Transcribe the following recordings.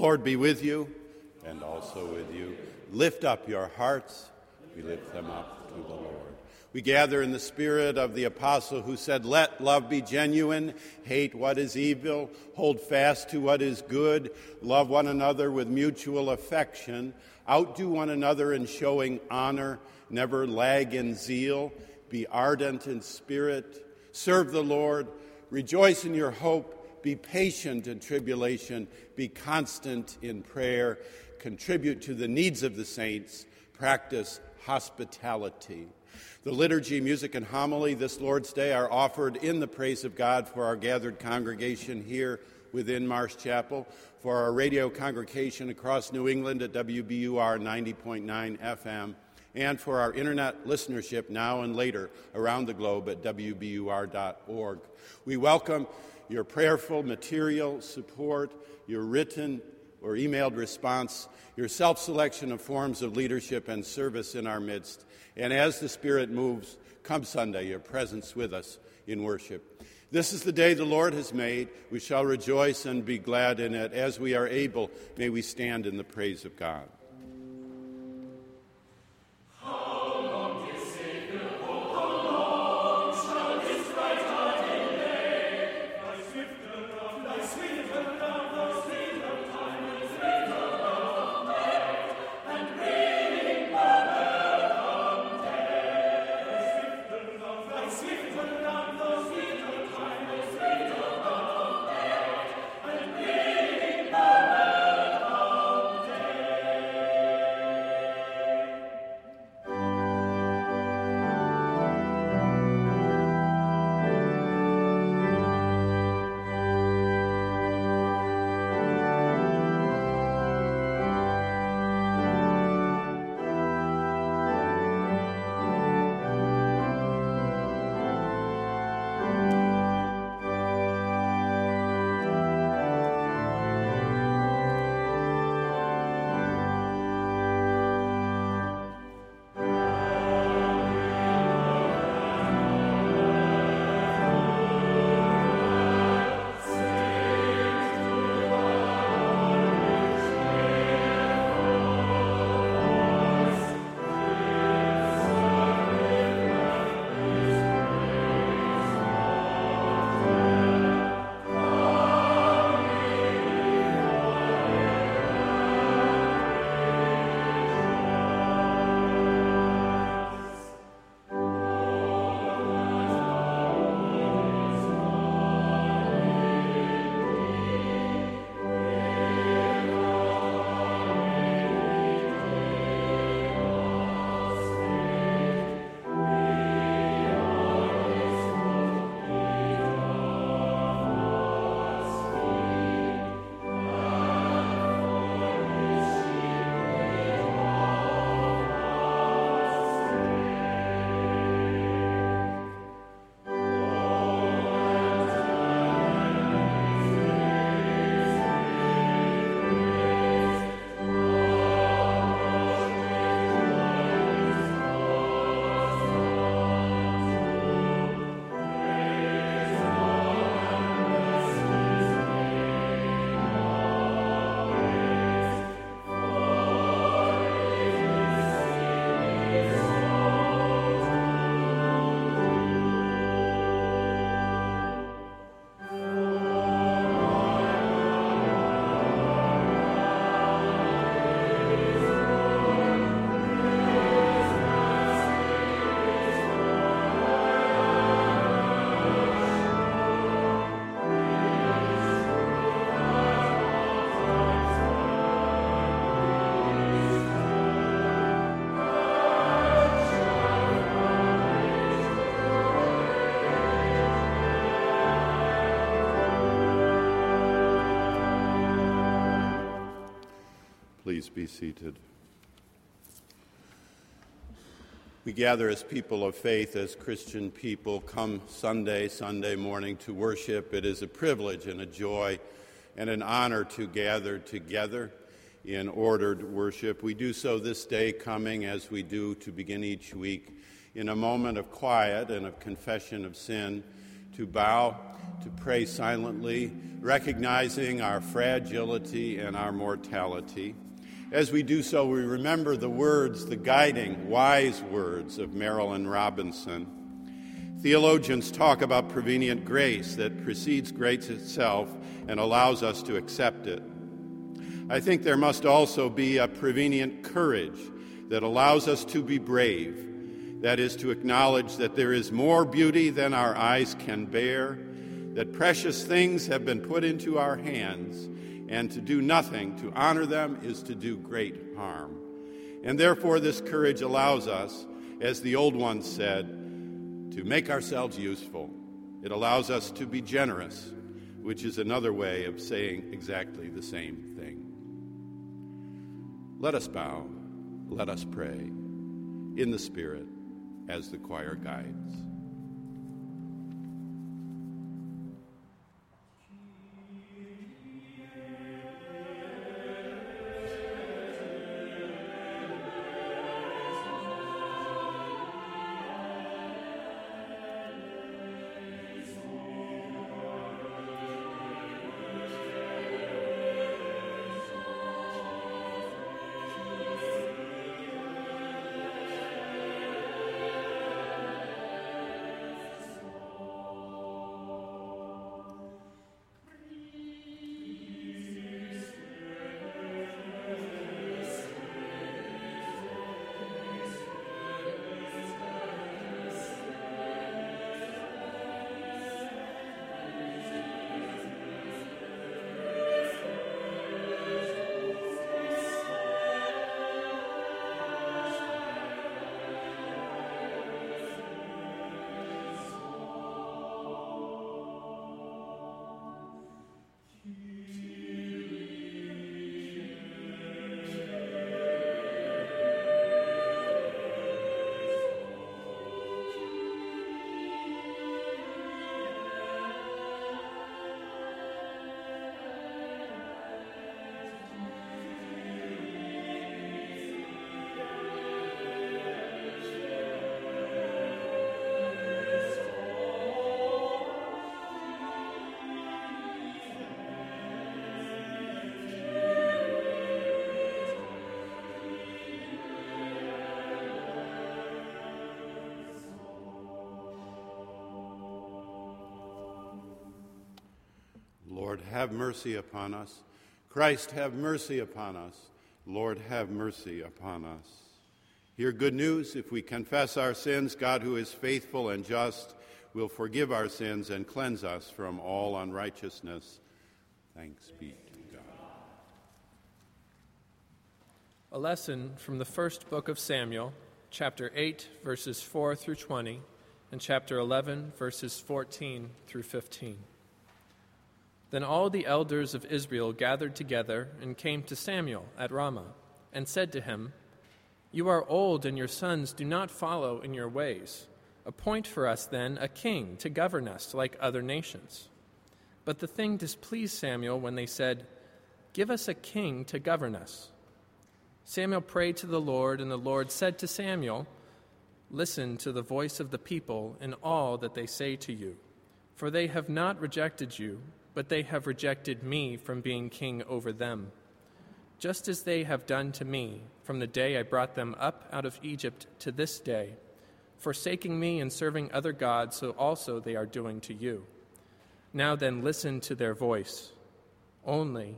The Lord be with you. And also with you. Lift up your hearts. We lift them up to the Lord. We gather in the spirit of the apostle who said, Let love be genuine, hate what is evil, hold fast to what is good, love one another with mutual affection, outdo one another in showing honor, never lag in zeal, be ardent in spirit, serve the Lord, rejoice in your hope, be patient in tribulation, be constant in prayer, contribute to the needs of the saints, practice hospitality. The liturgy, music, and homily this Lord's Day are offered in the praise of God for our gathered congregation here within Marsh Chapel, for our radio congregation across New England at WBUR 90.9 FM, and for our internet listenership now and later around the globe at WBUR.org. We welcome your prayerful material support, your written or emailed response, your self selection of forms of leadership and service in our midst. And as the Spirit moves, come Sunday, your presence with us in worship. This is the day the Lord has made. We shall rejoice and be glad in it. As we are able, may we stand in the praise of God. Please be seated. We gather as people of faith, as Christian people, come Sunday, Sunday morning to worship. It is a privilege and a joy and an honor to gather together in ordered worship. We do so this day, coming as we do to begin each week in a moment of quiet and of confession of sin, to bow, to pray silently, recognizing our fragility and our mortality. As we do so, we remember the words, the guiding, wise words of Marilynne Robinson. Theologians talk about prevenient grace that precedes grace itself and allows us to accept it. I think there must also be a prevenient courage that allows us to be brave, that is, to acknowledge that there is more beauty than our eyes can bear, that precious things have been put into our hands, and to do nothing to honor them is to do great harm. And therefore, this courage allows us, as the old ones said, to make ourselves useful. It allows us to be generous, which is another way of saying exactly the same thing. Let us bow, let us pray in the Spirit as the choir guides. Lord, have mercy upon us. Christ, have mercy upon us. Lord, have mercy upon us. Hear good news. If we confess our sins, God, who is faithful and just, will forgive our sins and cleanse us from all unrighteousness. Thanks be to God. A lesson from the first book of Samuel, chapter 8, verses 4 through 20, and chapter 11, verses 14 through 15. Then all the elders of Israel gathered together and came to Samuel at Ramah and said to him, You are old, and your sons do not follow in your ways. Appoint for us then a king to govern us like other nations. But the thing displeased Samuel when they said, Give us a king to govern us. Samuel prayed to the Lord, and the Lord said to Samuel, Listen to the voice of the people in all that they say to you, for they have not rejected you but they have rejected me from being king over them, just as they have done to me from the day I brought them up out of Egypt to this day. Forsaking me and serving other gods, so also they are doing to you. Now then, listen to their voice. Only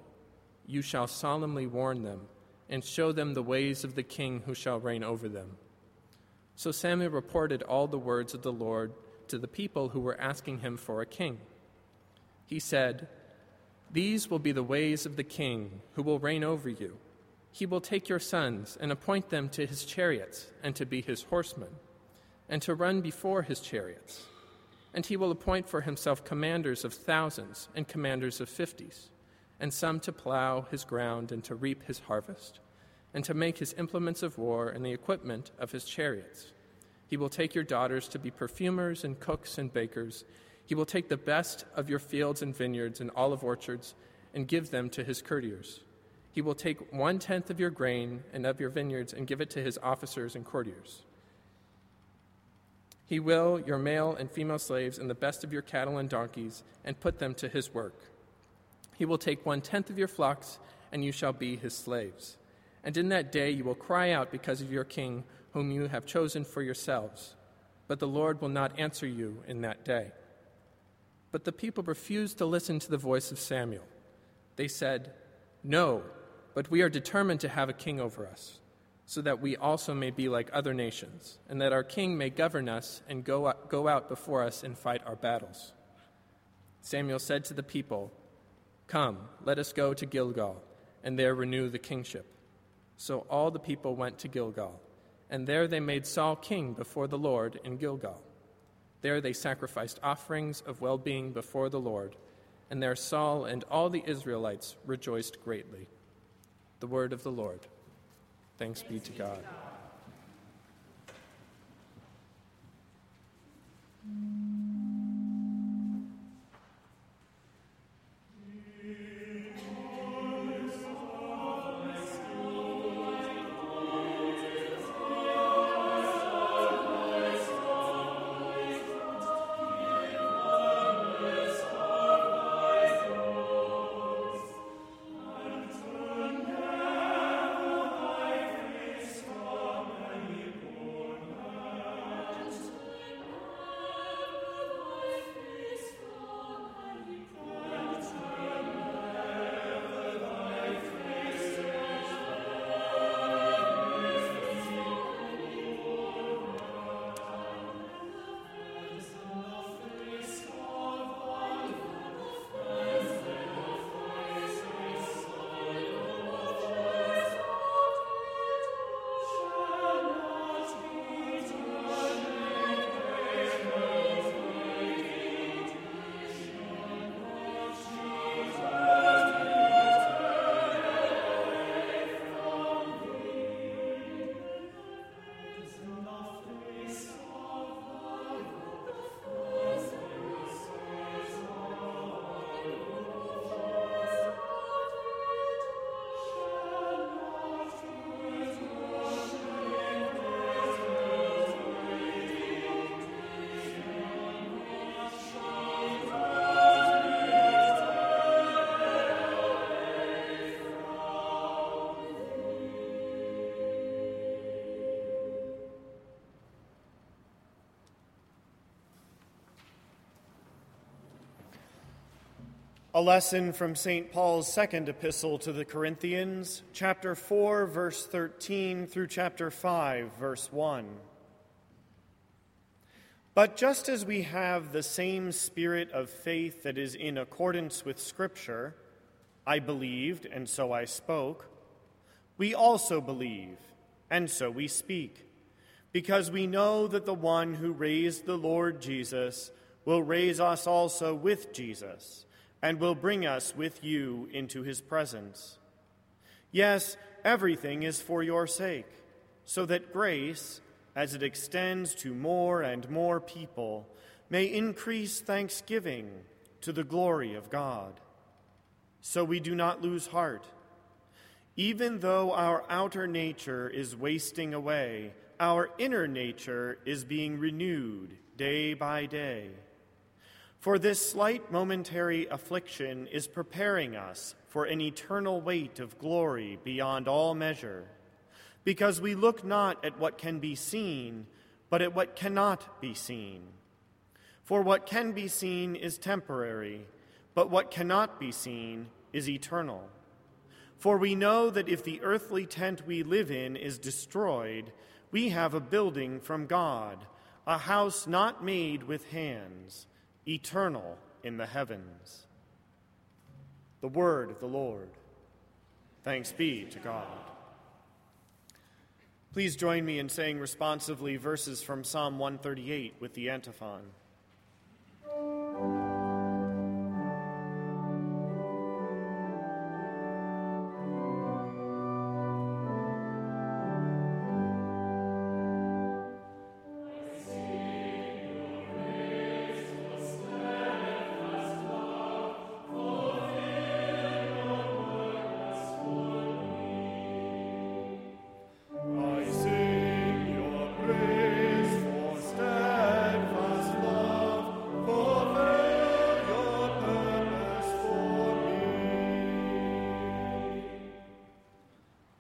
you shall solemnly warn them and show them the ways of the king who shall reign over them. So Samuel reported all the words of the Lord to the people who were asking him for a king he said, These will be the ways of the king who will reign over you. He will take your sons and appoint them to his chariots and to be his horsemen, and to run before his chariots. And he will appoint for himself commanders of thousands and commanders of fifties, and some to plow his ground and to reap his harvest, and to make his implements of war and the equipment of his chariots. He will take your daughters to be perfumers and cooks and bakers he will take the best of your fields and vineyards and olive orchards and give them to his courtiers. He will take one tenth of your grain and of your vineyards and give it to his officers and courtiers. He will, your male and female slaves, and the best of your cattle and donkeys, and put them to his work. He will take one tenth of your flocks, and you shall be his slaves. And in that day you will cry out because of your king, whom you have chosen for yourselves. But the Lord will not answer you in that day. But the people refused to listen to the voice of Samuel. They said, No, but we are determined to have a king over us so that we also may be like other nations, and that our king may govern us and go out, go out before us and fight our battles. Samuel said to the people, Come, let us go to Gilgal, and there renew the kingship. So all the people went to Gilgal, and there they made Saul king before the Lord in Gilgal. There they sacrificed offerings of well being before the Lord, and there Saul and all the Israelites rejoiced greatly. The word of the Lord. Thanks be to God. A lesson from St. Paul's second epistle to the Corinthians, chapter 4, verse 13 through chapter 5, verse 1. But just as we have the same spirit of faith that is in accordance with Scripture, I believed, and so I spoke, we also believe, and so we speak, because we know that the one who raised the Lord Jesus will raise us also with Jesus and will bring us with you into his presence. Yes, everything is for your sake, so that grace, as it extends to more and more people, may increase thanksgiving to the glory of God. So we do not lose heart. Even though our outer nature is wasting away, our inner nature is being renewed day by day. For this slight momentary affliction is preparing us for an eternal weight of glory beyond all measure, because we look not at what can be seen, but at what cannot be seen. For what can be seen is temporary, but what cannot be seen is eternal. For we know that if the earthly tent we live in is destroyed, we have a building from God, a house not made with hands eternal in the heavens. The word of the Lord. Thanks be to God. Please join me in saying responsively verses from Psalm 138 with the antiphon.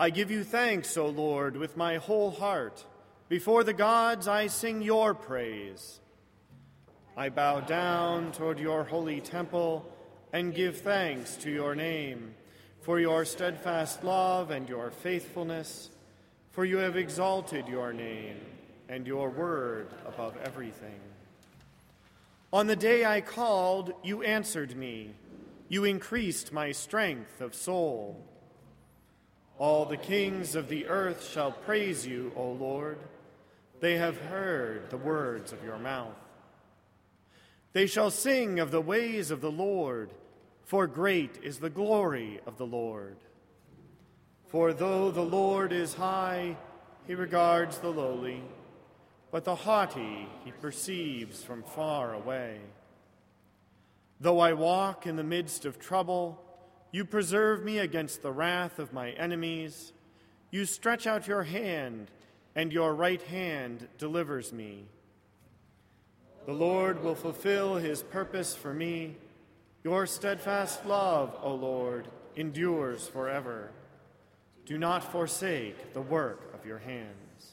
I give you thanks, O Lord, with my whole heart. Before the gods, I sing your praise. I bow down toward your holy temple and give thanks to your name for your steadfast love and your faithfulness, for you have exalted your name and your word above everything. On the day I called, you answered me. You increased my strength of soul. All the kings of the earth shall praise you, O Lord. They have heard the words of your mouth. They shall sing of the ways of the Lord, for great is the glory of the Lord. For though the Lord is high, he regards the lowly, but the haughty he perceives from far away. Though I walk in the midst of trouble, you preserve me against the wrath of my enemies. You stretch out your hand, and your right hand delivers me. The Lord will fulfill his purpose for me. Your steadfast love, O Lord, endures forever. Do not forsake the work of your hands.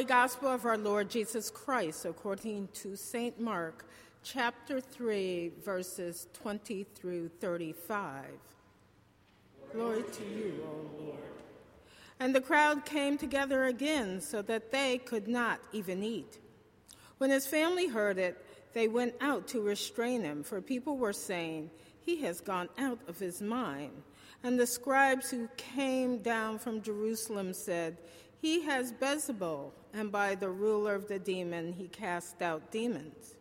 Holy Gospel of our Lord Jesus Christ, according to St. Mark, chapter 3, verses 20 through 35. Glory to you, O Lord. And the crowd came together again so that they could not even eat. When his family heard it, they went out to restrain him, for people were saying, He has gone out of his mind. And the scribes who came down from Jerusalem said, he has Beelzebul, and by the ruler of the demon he cast out demons.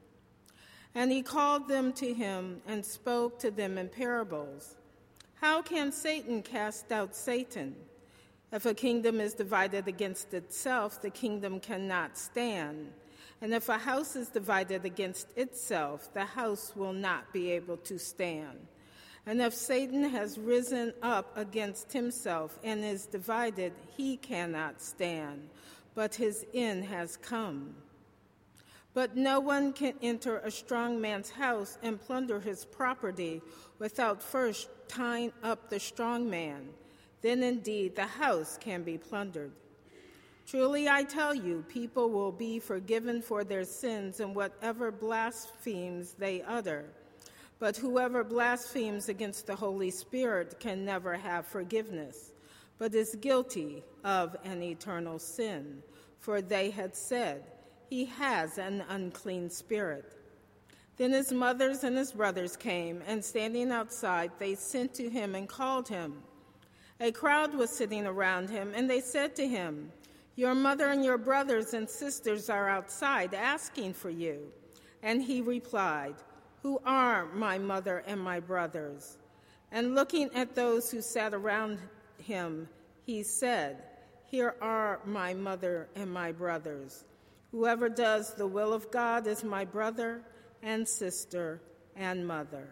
And he called them to him and spoke to them in parables. How can Satan cast out Satan? If a kingdom is divided against itself, the kingdom cannot stand. And if a house is divided against itself, the house will not be able to stand. And if Satan has risen up against himself and is divided, he cannot stand, but his end has come. But no one can enter a strong man's house and plunder his property without first tying up the strong man. Then indeed the house can be plundered. Truly I tell you, people will be forgiven for their sins and whatever blasphemies they utter. But whoever blasphemes against the Holy Spirit can never have forgiveness, but is guilty of an eternal sin. For they had said, He has an unclean spirit. Then his mothers and his brothers came, and standing outside, they sent to him and called him. A crowd was sitting around him, and they said to him, Your mother and your brothers and sisters are outside asking for you. And he replied, who are my mother and my brothers. And looking at those who sat around him, he said, Here are my mother and my brothers. Whoever does the will of God is my brother and sister and mother.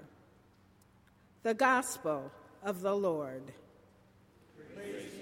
The Gospel of the Lord. Praise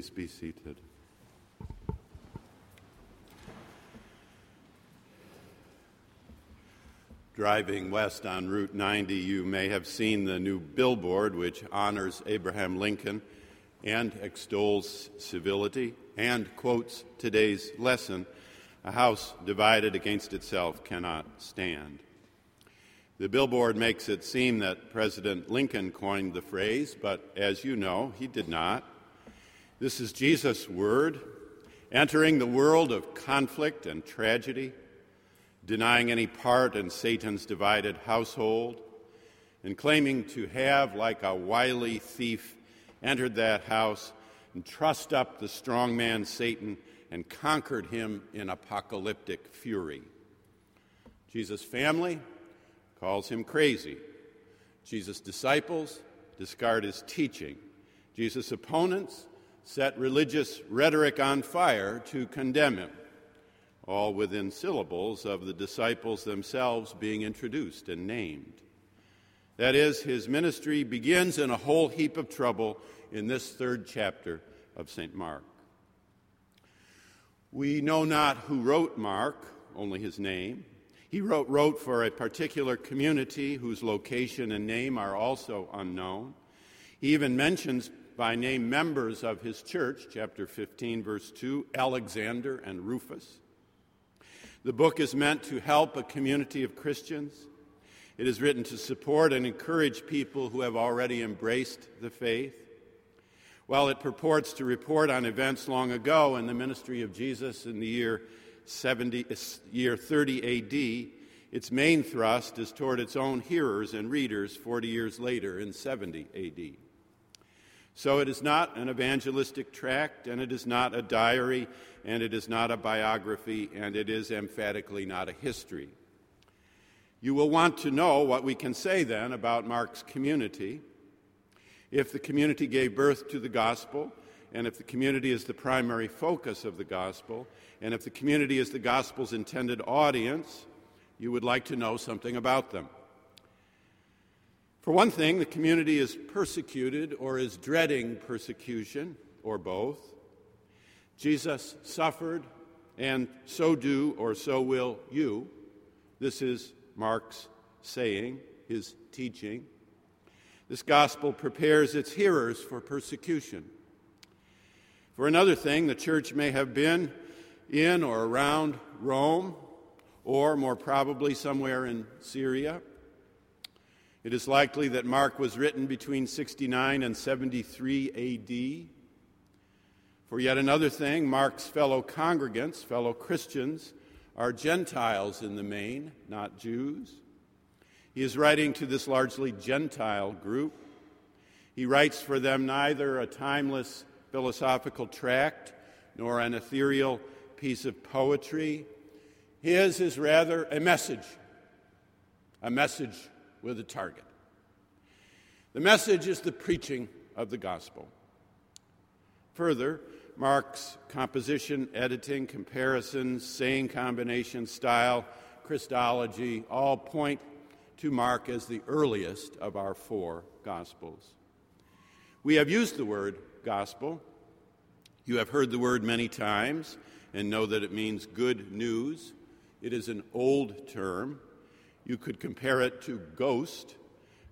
Please be seated. Driving west on Route 90, you may have seen the new billboard which honors Abraham Lincoln and extols civility and quotes today's lesson A house divided against itself cannot stand. The billboard makes it seem that President Lincoln coined the phrase, but as you know, he did not. This is Jesus' word, entering the world of conflict and tragedy denying any part in Satan's divided household, and claiming to have, like a wily thief, entered that house and trussed up the strong man Satan and conquered him in apocalyptic fury. Jesus' family calls him crazy. Jesus' disciples discard his teaching. Jesus' opponents set religious rhetoric on fire to condemn him all within syllables of the disciples themselves being introduced and named. That is, his ministry begins in a whole heap of trouble in this third chapter of St. Mark. We know not who wrote Mark, only his name. He wrote, wrote for a particular community whose location and name are also unknown. He even mentions by name members of his church, chapter 15, verse 2, Alexander and Rufus. The book is meant to help a community of Christians. It is written to support and encourage people who have already embraced the faith. While it purports to report on events long ago in the ministry of Jesus in the year 70, year 30 AD, its main thrust is toward its own hearers and readers 40 years later in 70 AD. So it is not an evangelistic tract, and it is not a diary, and it is not a biography, and it is emphatically not a history. You will want to know what we can say then about Mark's community. If the community gave birth to the gospel, and if the community is the primary focus of the gospel, and if the community is the gospel's intended audience, you would like to know something about them. For one thing, the community is persecuted or is dreading persecution, or both. Jesus suffered, and so do or so will you. This is Mark's saying, his teaching. This gospel prepares its hearers for persecution. For another thing, the church may have been in or around Rome, or more probably somewhere in Syria. It is likely that Mark was written between 69 and 73 AD. For yet another thing, Mark's fellow congregants, fellow Christians, are Gentiles in the main, not Jews. He is writing to this largely Gentile group. He writes for them neither a timeless philosophical tract nor an ethereal piece of poetry. His is rather a message, a message with a target. The message is the preaching of the gospel. Further, Mark's composition, editing, comparisons, saying combination, style, Christology all point to Mark as the earliest of our four gospels. We have used the word gospel. You have heard the word many times and know that it means good news. It is an old term. You could compare it to ghost.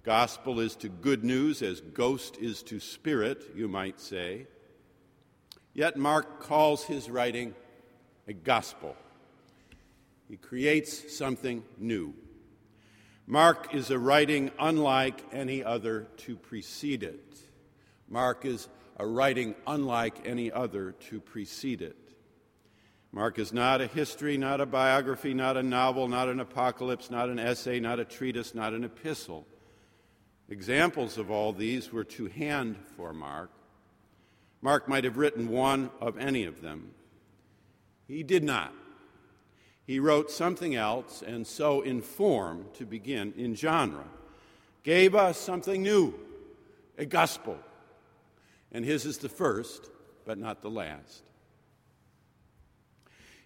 Gospel is to good news as ghost is to spirit, you might say. Yet Mark calls his writing a gospel. He creates something new. Mark is a writing unlike any other to precede it. Mark is a writing unlike any other to precede it. Mark is not a history, not a biography, not a novel, not an apocalypse, not an essay, not a treatise, not an epistle. Examples of all these were to hand for Mark. Mark might have written one of any of them. He did not. He wrote something else, and so in form, to begin in genre, gave us something new, a gospel. And his is the first, but not the last.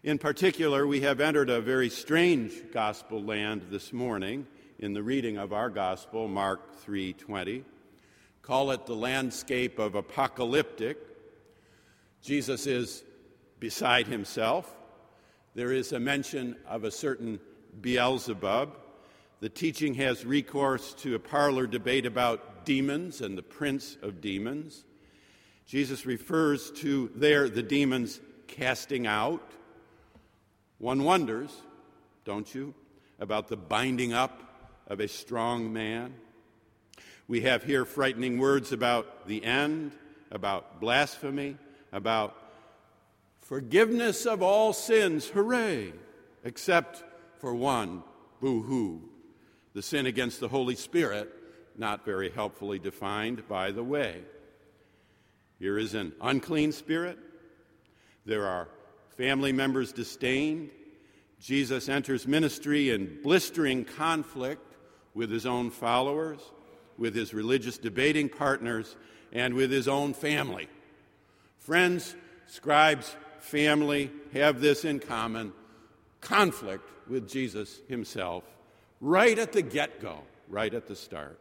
In particular, we have entered a very strange gospel land this morning in the reading of our gospel, Mark 3:20. Call it the landscape of apocalyptic, Jesus is beside himself. There is a mention of a certain Beelzebub. The teaching has recourse to a parlor debate about demons and the prince of demons. Jesus refers to there the demons casting out. One wonders, don't you, about the binding up of a strong man. We have here frightening words about the end, about blasphemy, about forgiveness of all sins, hooray, except for one, boo hoo, the sin against the Holy Spirit, not very helpfully defined, by the way. Here is an unclean spirit. There are family members disdained. Jesus enters ministry in blistering conflict with his own followers, with his religious debating partners, and with his own family. Friends, scribes, family have this in common conflict with Jesus himself right at the get go, right at the start.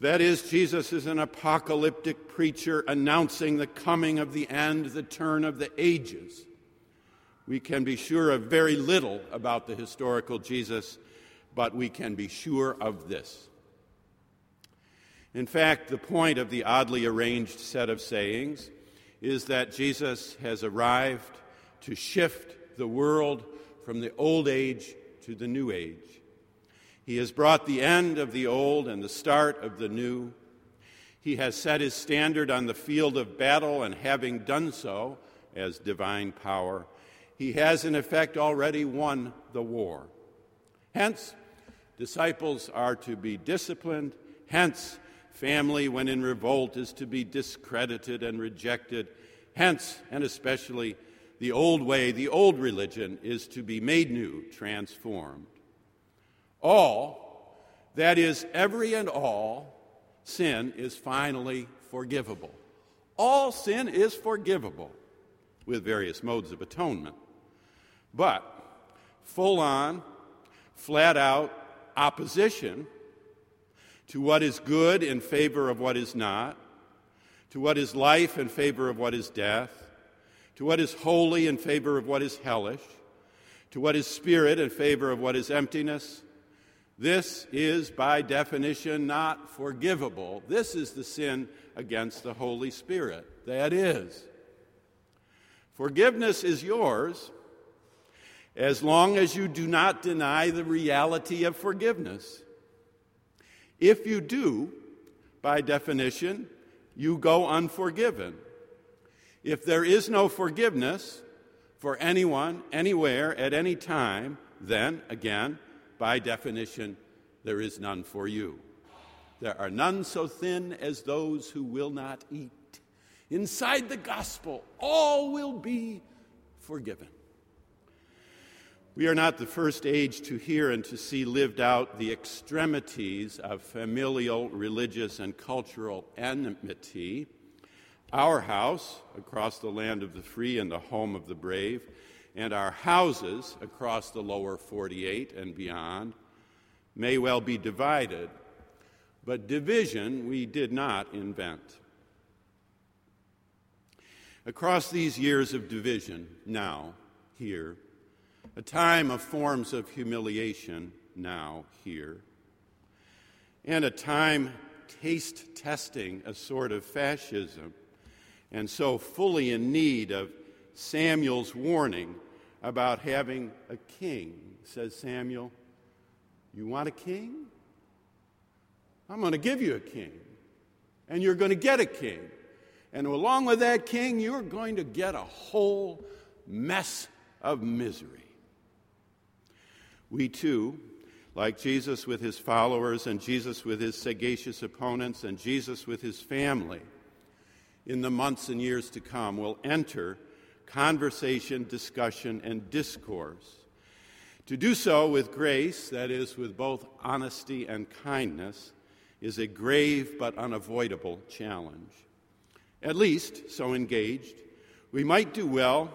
That is, Jesus is an apocalyptic preacher announcing the coming of the end, the turn of the ages. We can be sure of very little about the historical Jesus, but we can be sure of this. In fact, the point of the oddly arranged set of sayings is that Jesus has arrived to shift the world from the old age to the new age. He has brought the end of the old and the start of the new. He has set his standard on the field of battle, and having done so as divine power, he has in effect already won the war. Hence, disciples are to be disciplined. Hence, family, when in revolt, is to be discredited and rejected. Hence, and especially, the old way, the old religion, is to be made new, transformed. All, that is, every and all, sin is finally forgivable. All sin is forgivable with various modes of atonement. But full on, flat out opposition to what is good in favor of what is not, to what is life in favor of what is death, to what is holy in favor of what is hellish, to what is spirit in favor of what is emptiness, this is, by definition, not forgivable. This is the sin against the Holy Spirit. That is. Forgiveness is yours as long as you do not deny the reality of forgiveness. If you do, by definition, you go unforgiven. If there is no forgiveness for anyone, anywhere, at any time, then, again, by definition, there is none for you. There are none so thin as those who will not eat. Inside the gospel, all will be forgiven. We are not the first age to hear and to see lived out the extremities of familial, religious, and cultural enmity. Our house, across the land of the free and the home of the brave, and our houses across the lower 48 and beyond may well be divided, but division we did not invent. Across these years of division, now, here, a time of forms of humiliation, now, here, and a time taste testing a sort of fascism, and so fully in need of Samuel's warning about having a king. Says Samuel, You want a king? I'm going to give you a king. And you're going to get a king. And along with that king, you're going to get a whole mess of misery. We too, like Jesus with his followers, and Jesus with his sagacious opponents, and Jesus with his family, in the months and years to come, will enter conversation, discussion, and discourse. To do so with grace, that is, with both honesty and kindness, is a grave but unavoidable challenge. At least, so engaged, we might do well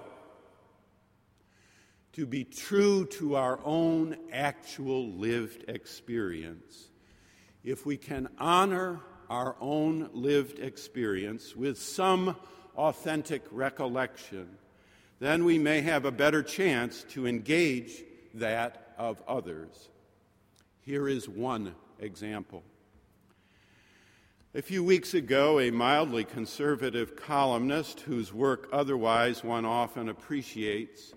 to be true to our own actual lived experience. If we can honor our own lived experience with some authentic recollection, then we may have a better chance to engage that of others. Here is one example. A few weeks ago, a mildly conservative columnist whose work otherwise one often appreciates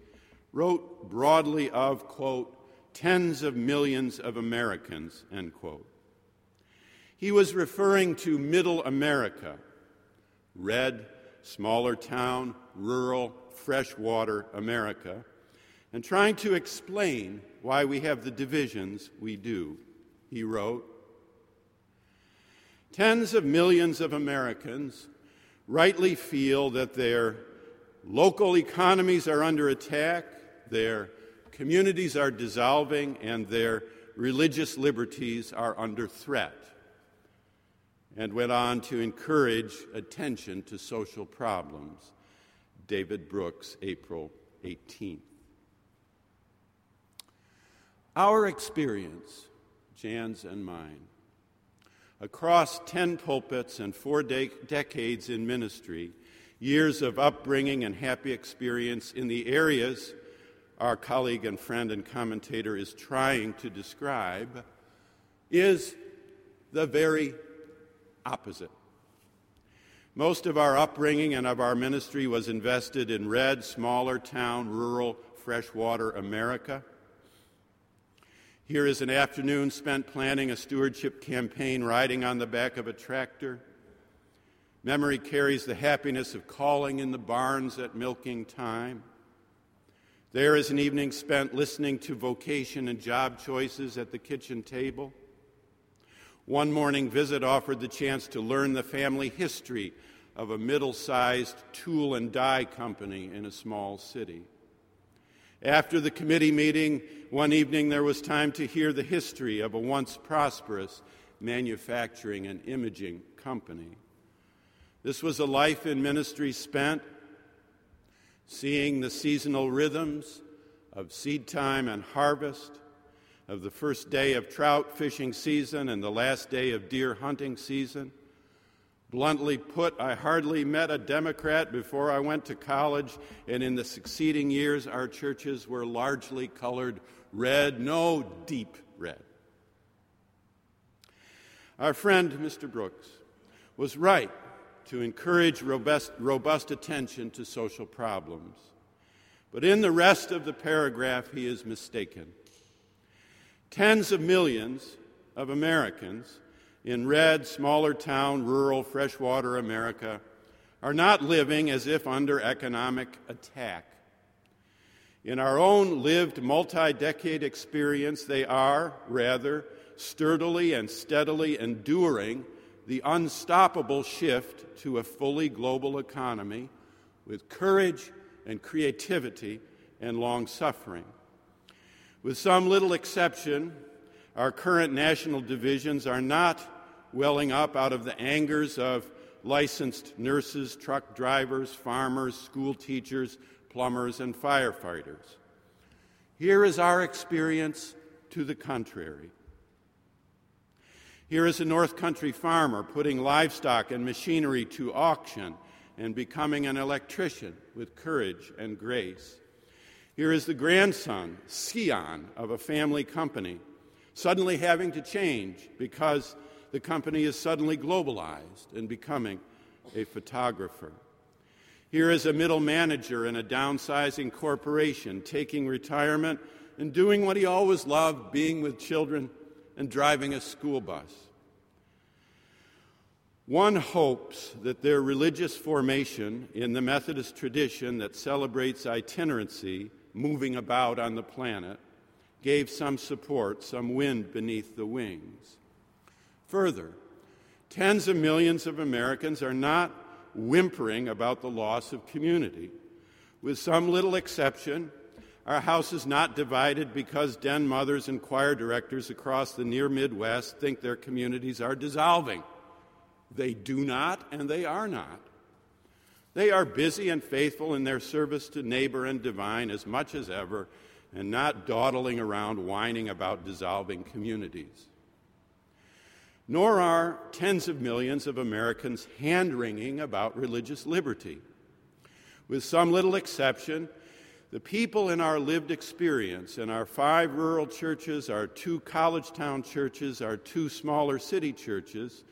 wrote broadly of, quote, tens of millions of Americans, end quote. He was referring to middle America, red, smaller town, rural, freshwater America, and trying to explain why we have the divisions we do. He wrote Tens of millions of Americans rightly feel that their local economies are under attack, their communities are dissolving, and their religious liberties are under threat and went on to encourage attention to social problems. David Brooks, April 18th. Our experience, Jan's and mine, across 10 pulpits and four de- decades in ministry, years of upbringing and happy experience in the areas our colleague and friend and commentator is trying to describe, is the very opposite. Most of our upbringing and of our ministry was invested in red, smaller town, rural, freshwater America. Here is an afternoon spent planning a stewardship campaign riding on the back of a tractor. Memory carries the happiness of calling in the barns at milking time. There is an evening spent listening to vocation and job choices at the kitchen table. One morning visit offered the chance to learn the family history of a middle sized tool and die company in a small city. After the committee meeting, one evening there was time to hear the history of a once prosperous manufacturing and imaging company. This was a life in ministry spent seeing the seasonal rhythms of seed time and harvest of the first day of trout fishing season and the last day of deer hunting season. Bluntly put, I hardly met a Democrat before I went to college, and in the succeeding years, our churches were largely colored red, no deep red. Our friend, Mr. Brooks, was right to encourage robust, robust attention to social problems. But in the rest of the paragraph, he is mistaken. Tens of millions of Americans in red, smaller town, rural, freshwater America are not living as if under economic attack. In our own lived multi decade experience, they are, rather, sturdily and steadily enduring the unstoppable shift to a fully global economy with courage and creativity and long suffering. With some little exception, our current national divisions are not welling up out of the angers of licensed nurses, truck drivers, farmers, school teachers, plumbers, and firefighters. Here is our experience to the contrary. Here is a North Country farmer putting livestock and machinery to auction and becoming an electrician with courage and grace. Here is the grandson, scion, of a family company, suddenly having to change because the company is suddenly globalized and becoming a photographer. Here is a middle manager in a downsizing corporation taking retirement and doing what he always loved being with children and driving a school bus. One hopes that their religious formation in the Methodist tradition that celebrates itinerancy moving about on the planet gave some support, some wind beneath the wings. Further, tens of millions of Americans are not whimpering about the loss of community. With some little exception, our house is not divided because den mothers and choir directors across the near Midwest think their communities are dissolving. They do not, and they are not. They are busy and faithful in their service to neighbor and divine as much as ever, and not dawdling around whining about dissolving communities. nor are tens of millions of Americans hand wringing about religious liberty. With some little exception, the people in our lived experience in our five rural churches, our two college town churches, our two smaller city churches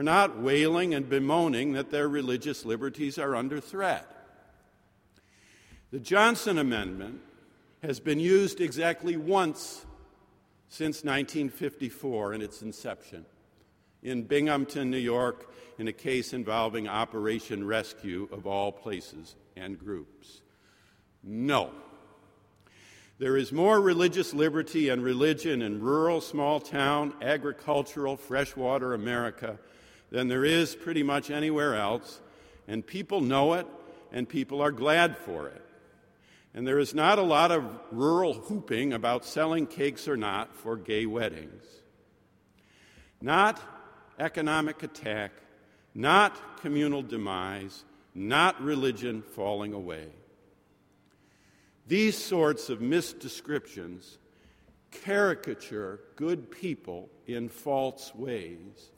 are not wailing and bemoaning that their religious liberties are under threat. The Johnson Amendment has been used exactly once since 1954 in its inception in Binghamton, New York, in a case involving Operation Rescue of all places and groups. No. There is more religious liberty and religion in rural, small town, agricultural, freshwater America than there is pretty much anywhere else, and people know it, and people are glad for it. And there is not a lot of rural whooping about selling cakes or not for gay weddings. Not economic attack, not communal demise, not religion falling away. These sorts of misdescriptions caricature good people in false ways.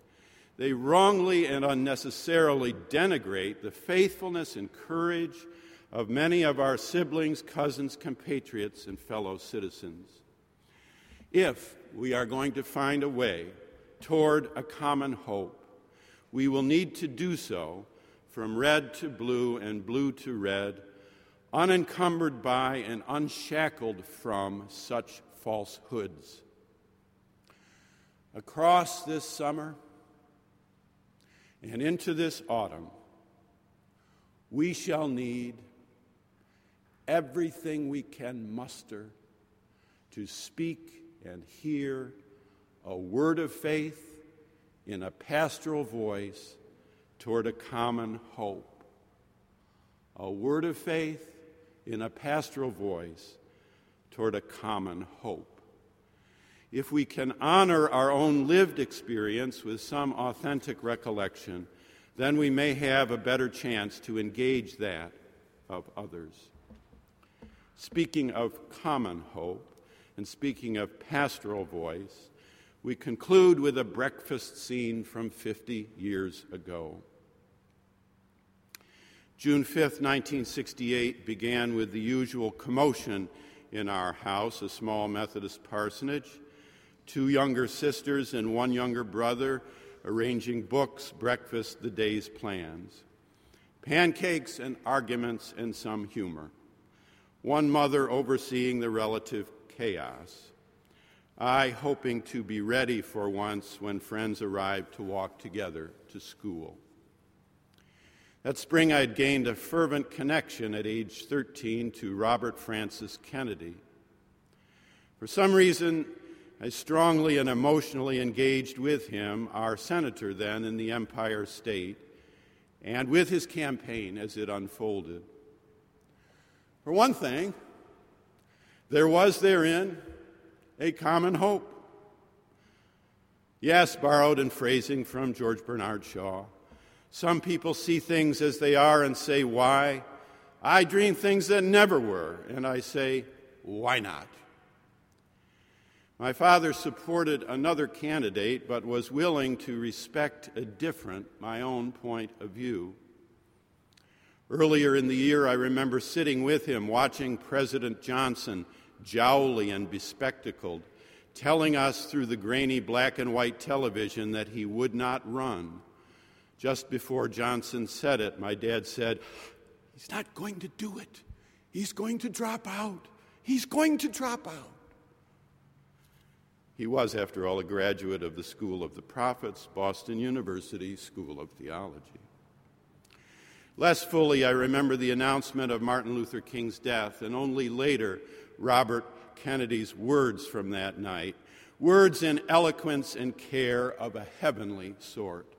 They wrongly and unnecessarily denigrate the faithfulness and courage of many of our siblings, cousins, compatriots, and fellow citizens. If we are going to find a way toward a common hope, we will need to do so from red to blue and blue to red, unencumbered by and unshackled from such falsehoods. Across this summer and into this autumn, we shall need everything we can muster to speak and hear a word of faith in a pastoral voice toward a common hope. A word of faith in a pastoral voice toward a common hope. If we can honor our own lived experience with some authentic recollection, then we may have a better chance to engage that of others. Speaking of common hope and speaking of pastoral voice, we conclude with a breakfast scene from 50 years ago. June 5, 1968, began with the usual commotion in our house, a small Methodist parsonage. Two younger sisters and one younger brother arranging books, breakfast, the day's plans. Pancakes and arguments and some humor. One mother overseeing the relative chaos. I hoping to be ready for once when friends arrived to walk together to school. That spring, I had gained a fervent connection at age 13 to Robert Francis Kennedy. For some reason, I strongly and emotionally engaged with him, our senator then in the Empire State, and with his campaign as it unfolded. For one thing, there was therein a common hope. Yes, borrowed in phrasing from George Bernard Shaw. Some people see things as they are and say, Why? I dream things that never were, and I say, Why not? My father supported another candidate, but was willing to respect a different, my own point of view. Earlier in the year, I remember sitting with him watching President Johnson jowly and bespectacled, telling us through the grainy black and white television that he would not run. Just before Johnson said it, my dad said, He's not going to do it. He's going to drop out. He's going to drop out. He was, after all, a graduate of the School of the Prophets, Boston University School of Theology. Less fully, I remember the announcement of Martin Luther King's death, and only later Robert Kennedy's words from that night words in eloquence and care of a heavenly sort.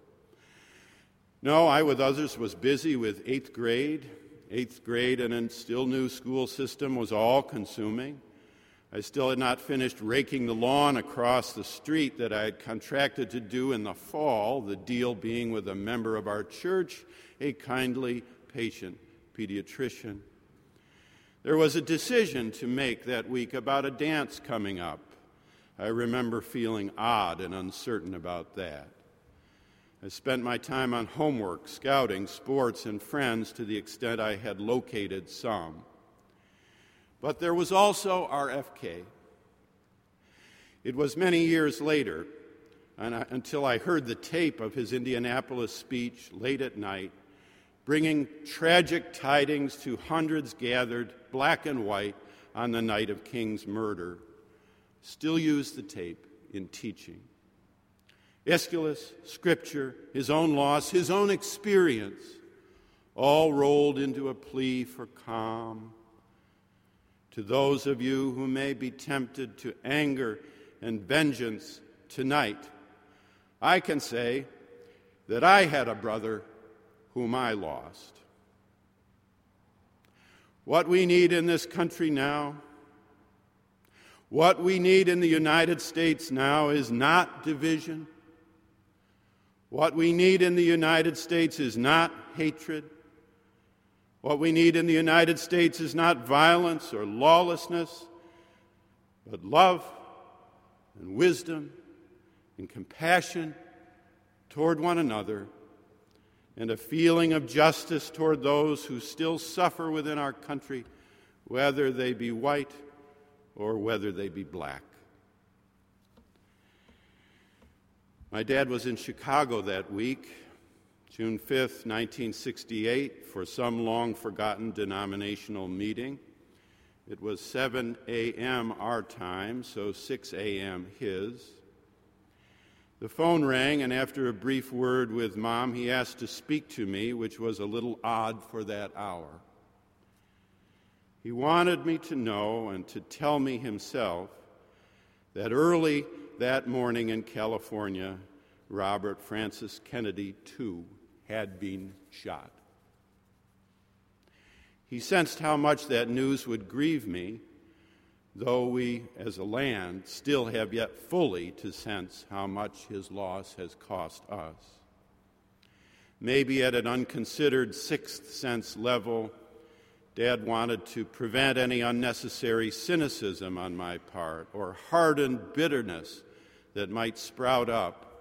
No, I, with others, was busy with eighth grade. Eighth grade and a still new school system was all consuming. I still had not finished raking the lawn across the street that I had contracted to do in the fall, the deal being with a member of our church, a kindly, patient pediatrician. There was a decision to make that week about a dance coming up. I remember feeling odd and uncertain about that. I spent my time on homework, scouting, sports, and friends to the extent I had located some. But there was also RFK. It was many years later I, until I heard the tape of his Indianapolis speech late at night, bringing tragic tidings to hundreds gathered, black and white, on the night of King's murder. Still use the tape in teaching. Aeschylus, Scripture, his own loss, his own experience, all rolled into a plea for calm. To those of you who may be tempted to anger and vengeance tonight, I can say that I had a brother whom I lost. What we need in this country now, what we need in the United States now is not division what we need in the United States is not hatred. What we need in the United States is not violence or lawlessness, but love and wisdom and compassion toward one another and a feeling of justice toward those who still suffer within our country, whether they be white or whether they be black. My dad was in Chicago that week, June 5, 1968, for some long forgotten denominational meeting. It was 7 a.m. our time, so 6 a.m. his. The phone rang, and after a brief word with Mom, he asked to speak to me, which was a little odd for that hour. He wanted me to know and to tell me himself that early that morning in California, Robert Francis Kennedy, too, had been shot. He sensed how much that news would grieve me, though we, as a land, still have yet fully to sense how much his loss has cost us. Maybe at an unconsidered sixth sense level, Dad wanted to prevent any unnecessary cynicism on my part or hardened bitterness that might sprout up,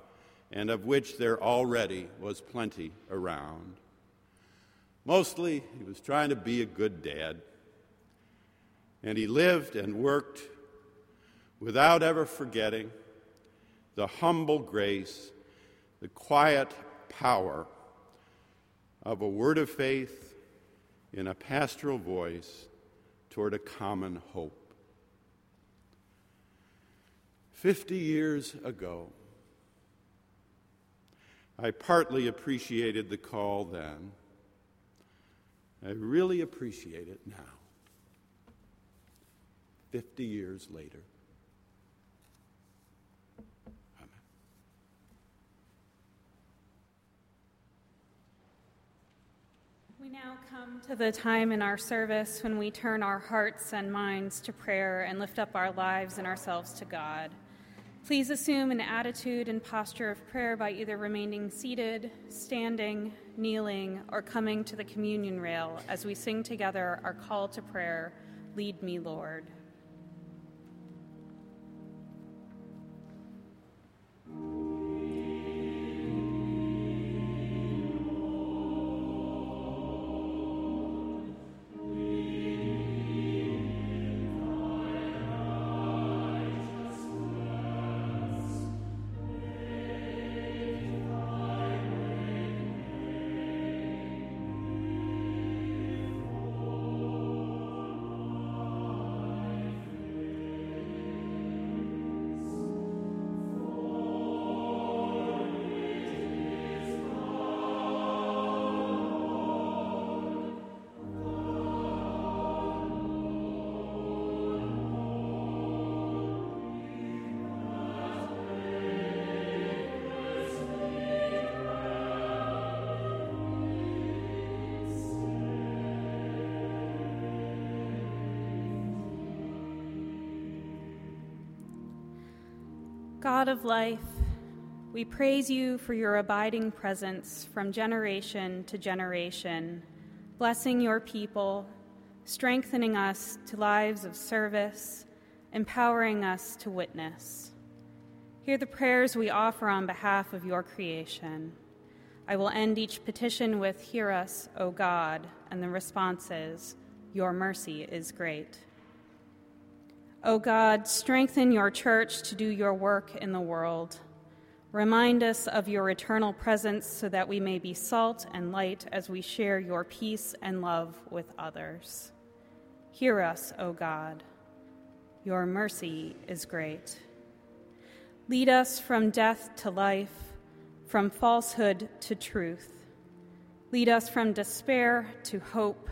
and of which there already was plenty around. Mostly, he was trying to be a good dad. And he lived and worked without ever forgetting the humble grace, the quiet power of a word of faith in a pastoral voice toward a common hope. Fifty years ago, I partly appreciated the call then. I really appreciate it now, 50 years later. We now come to the time in our service when we turn our hearts and minds to prayer and lift up our lives and ourselves to God. Please assume an attitude and posture of prayer by either remaining seated, standing, kneeling, or coming to the communion rail as we sing together our call to prayer Lead me, Lord. God of life, we praise you for your abiding presence from generation to generation, blessing your people, strengthening us to lives of service, empowering us to witness. Hear the prayers we offer on behalf of your creation. I will end each petition with, Hear us, O God, and the response is, Your mercy is great. O God, strengthen your church to do your work in the world. Remind us of your eternal presence so that we may be salt and light as we share your peace and love with others. Hear us, O God. Your mercy is great. Lead us from death to life, from falsehood to truth. Lead us from despair to hope,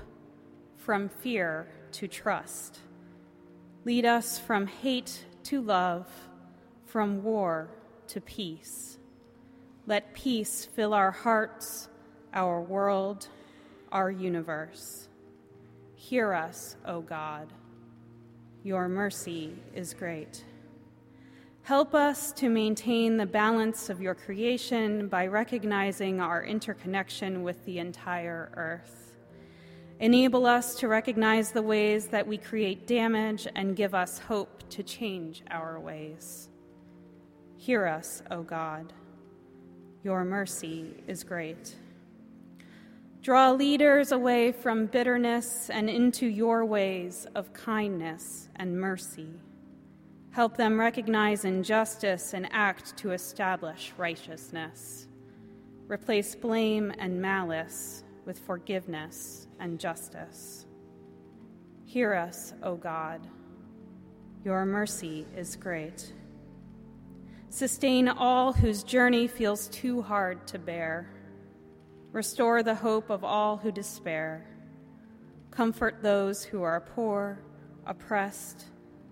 from fear to trust. Lead us from hate to love, from war to peace. Let peace fill our hearts, our world, our universe. Hear us, O God. Your mercy is great. Help us to maintain the balance of your creation by recognizing our interconnection with the entire earth. Enable us to recognize the ways that we create damage and give us hope to change our ways. Hear us, O God. Your mercy is great. Draw leaders away from bitterness and into your ways of kindness and mercy. Help them recognize injustice and act to establish righteousness. Replace blame and malice with forgiveness and justice. Hear us, O God. Your mercy is great. Sustain all whose journey feels too hard to bear. Restore the hope of all who despair. Comfort those who are poor, oppressed,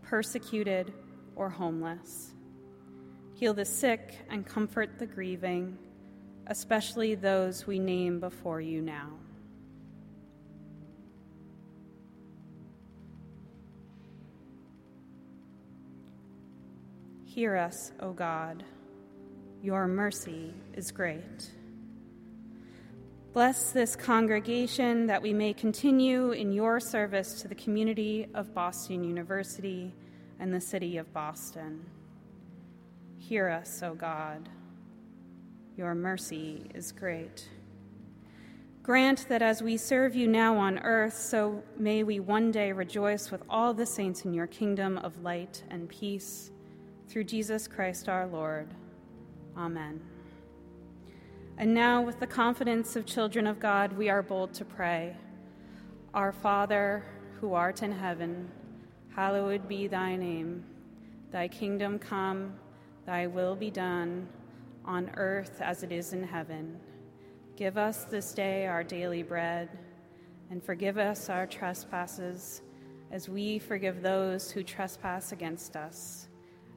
persecuted, or homeless. Heal the sick and comfort the grieving, especially those we name before you now. Hear us, O God. Your mercy is great. Bless this congregation that we may continue in your service to the community of Boston University and the city of Boston. Hear us, O God. Your mercy is great. Grant that as we serve you now on earth, so may we one day rejoice with all the saints in your kingdom of light and peace through Jesus Christ our Lord. Amen. And now, with the confidence of children of God, we are bold to pray Our Father, who art in heaven, hallowed be thy name. Thy kingdom come, thy will be done, on earth as it is in heaven. Give us this day our daily bread, and forgive us our trespasses, as we forgive those who trespass against us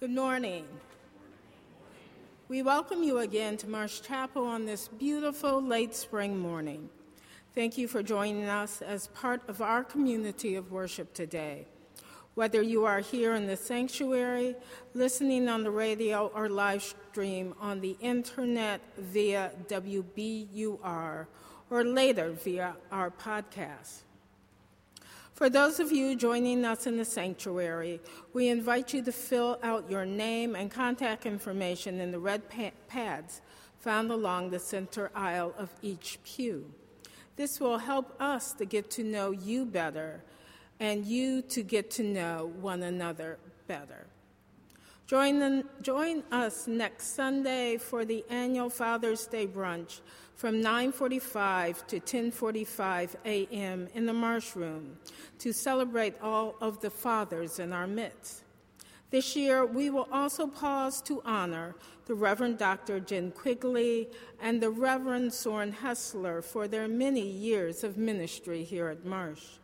Good morning. We welcome you again to Marsh Chapel on this beautiful late spring morning. Thank you for joining us as part of our community of worship today. Whether you are here in the sanctuary, listening on the radio, or live stream on the internet via WBUR, or later via our podcast. For those of you joining us in the sanctuary, we invite you to fill out your name and contact information in the red pa- pads found along the center aisle of each pew. This will help us to get to know you better and you to get to know one another better. Join, the, join us next Sunday for the annual Father's Day brunch from 9:45 to 10:45 a.m. in the Marsh Room to celebrate all of the fathers in our midst. This year, we will also pause to honor the Reverend Dr. Jen Quigley and the Reverend Soren Hessler for their many years of ministry here at Marsh.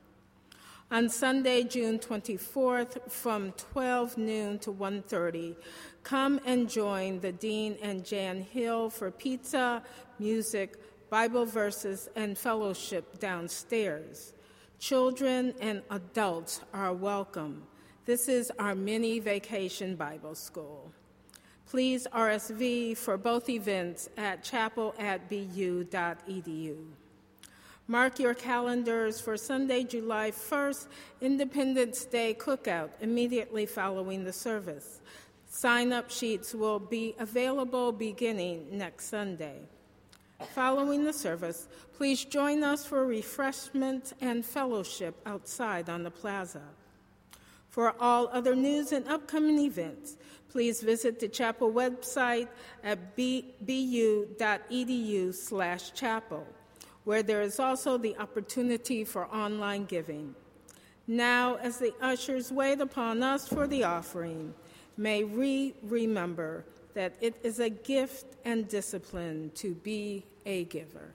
On Sunday, June 24th, from 12 noon to 1:30, come and join the Dean and Jan Hill for pizza, music, Bible verses, and fellowship downstairs. Children and adults are welcome. This is our mini vacation Bible school. Please RSV for both events at chapel at bu.edu. Mark your calendars for Sunday, July 1st, Independence Day cookout immediately following the service. Sign up sheets will be available beginning next Sunday. Following the service, please join us for refreshment and fellowship outside on the plaza. For all other news and upcoming events, please visit the chapel website at bu.edu/chapel where there is also the opportunity for online giving. Now, as the ushers wait upon us for the offering, may we remember that it is a gift and discipline to be a giver.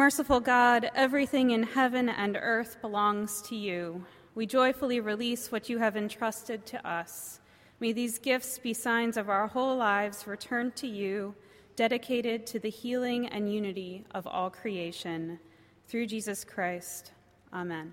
Merciful God, everything in heaven and earth belongs to you. We joyfully release what you have entrusted to us. May these gifts be signs of our whole lives returned to you, dedicated to the healing and unity of all creation. Through Jesus Christ. Amen.